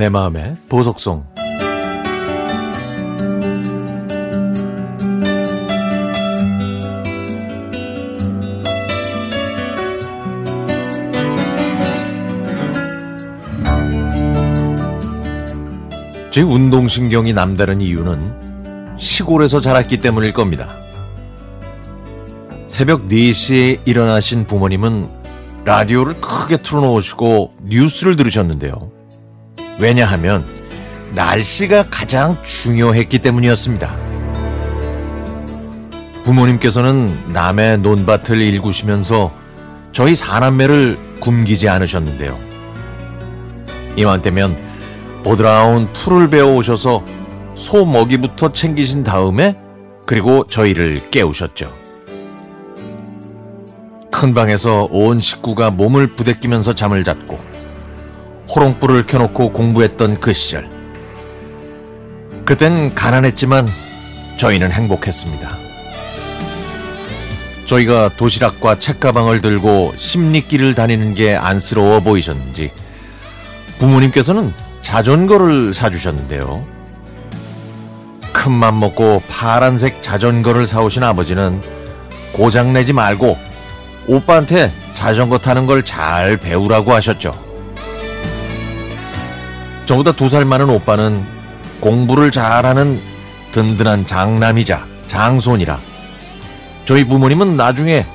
내 마음의 보석송 제 운동신경이 남다른 이유는 시골에서 자랐기 때문일 겁니다. 새벽 4시에 일어나신 부모님은 라디오를 크게 틀어놓으시고 뉴스를 들으셨는데요. 왜냐하면 날씨가 가장 중요했기 때문이었습니다. 부모님께서는 남의 논밭을 일구시면서 저희 사남매를 굶기지 않으셨는데요. 이맘때면 보드라운 풀을 베어 오셔서 소 먹이부터 챙기신 다음에 그리고 저희를 깨우셨죠. 큰 방에서 온 식구가 몸을 부대끼면서 잠을 잤고 호롱불을 켜놓고 공부했던 그 시절. 그땐 가난했지만 저희는 행복했습니다. 저희가 도시락과 책가방을 들고 심리길을 다니는 게 안쓰러워 보이셨는지 부모님께서는 자전거를 사주셨는데요. 큰 맘 먹고 파란색 자전거를 사오신 아버지는 고장내지 말고 오빠한테 자전거 타는 걸 잘 배우라고 하셨죠. 저보다 두 살 많은 오빠는 공부를 잘하는 든든한 장남이자 장손이라 저희 부모님은 나중에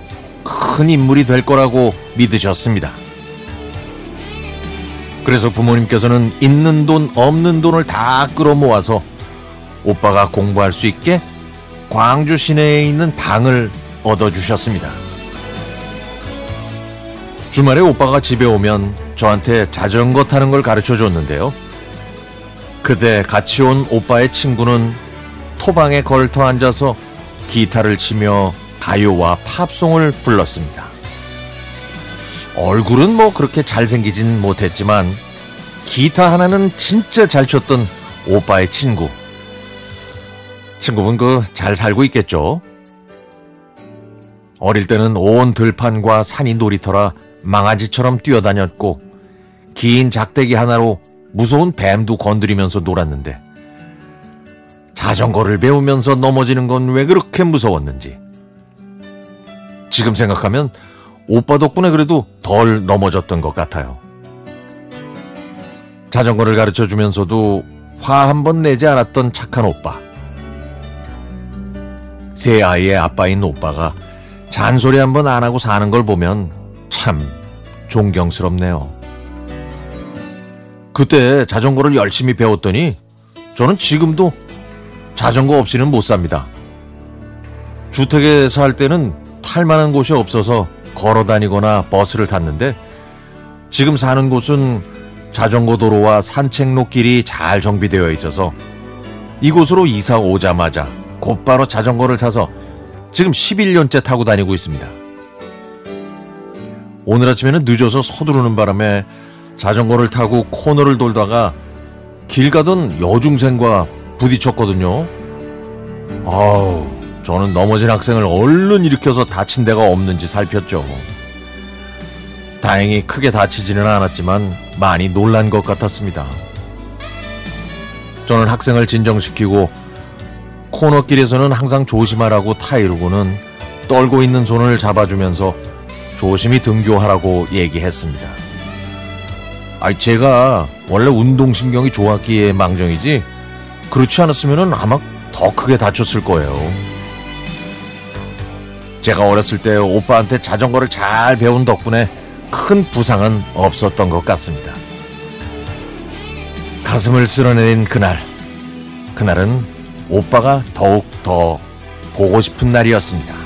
큰 인물이 될 거라고 믿으셨습니다. 그래서 부모님께서는 있는 돈 없는 돈을 다 끌어 모아서 오빠가 공부할 수 있게 광주 시내에 있는 방을 얻어주셨습니다. 주말에 오빠가 집에 오면 저한테 자전거 타는 걸 가르쳐 줬는데요. 그때 같이 온 오빠의 친구는 토방에 걸터 앉아서 기타를 치며 가요와 팝송을 불렀습니다. 얼굴은 뭐 그렇게 잘생기진 못했지만 기타 하나는 진짜 잘 쳤던 오빠의 친구. 친구분 그 잘 살고 있겠죠? 어릴 때는 온 들판과 산이 놀이터라 망아지처럼 뛰어다녔고 긴 작대기 하나로 무서운 뱀도 건드리면서 놀았는데 자전거를 배우면서 넘어지는 건 왜 그렇게 무서웠는지 지금 생각하면 오빠 덕분에 그래도 덜 넘어졌던 것 같아요. 자전거를 가르쳐 주면서도 화 한 번 내지 않았던 착한 오빠. 세 아이의 아빠인 오빠가 잔소리 한 번 안 하고 사는 걸 보면 참 존경스럽네요. 그때 자전거를 열심히 배웠더니 저는 지금도 자전거 없이는 못 삽니다. 주택에 살 때는 탈 만한 곳이 없어서 걸어 다니거나 버스를 탔는데 지금 사는 곳은 자전거 도로와 산책로 길이 잘 정비되어 있어서 이곳으로 이사 오자마자 곧바로 자전거를 사서 지금 11년째 타고 다니고 있습니다. 오늘 아침에는 늦어서 서두르는 바람에 자전거를 타고 코너를 돌다가 길 가던 여중생과 부딪혔거든요. 아우, 저는 넘어진 학생을 얼른 일으켜서 다친 데가 없는지 살폈죠. 다행히 크게 다치지는 않았지만 많이 놀란 것 같았습니다. 저는 학생을 진정시키고 코너길에서는 항상 조심하라고 타이르고는 떨고 있는 손을 잡아주면서 조심히 등교하라고 얘기했습니다. 아, 제가 원래 운동신경이 좋았기에 망정이지 그렇지 않았으면 아마 더 크게 다쳤을 거예요. 제가 어렸을 때 오빠한테 자전거를 잘 배운 덕분에 큰 부상은 없었던 것 같습니다. 가슴을 쓸어내린 그날, 그날은 오빠가 더욱 더 보고 싶은 날이었습니다.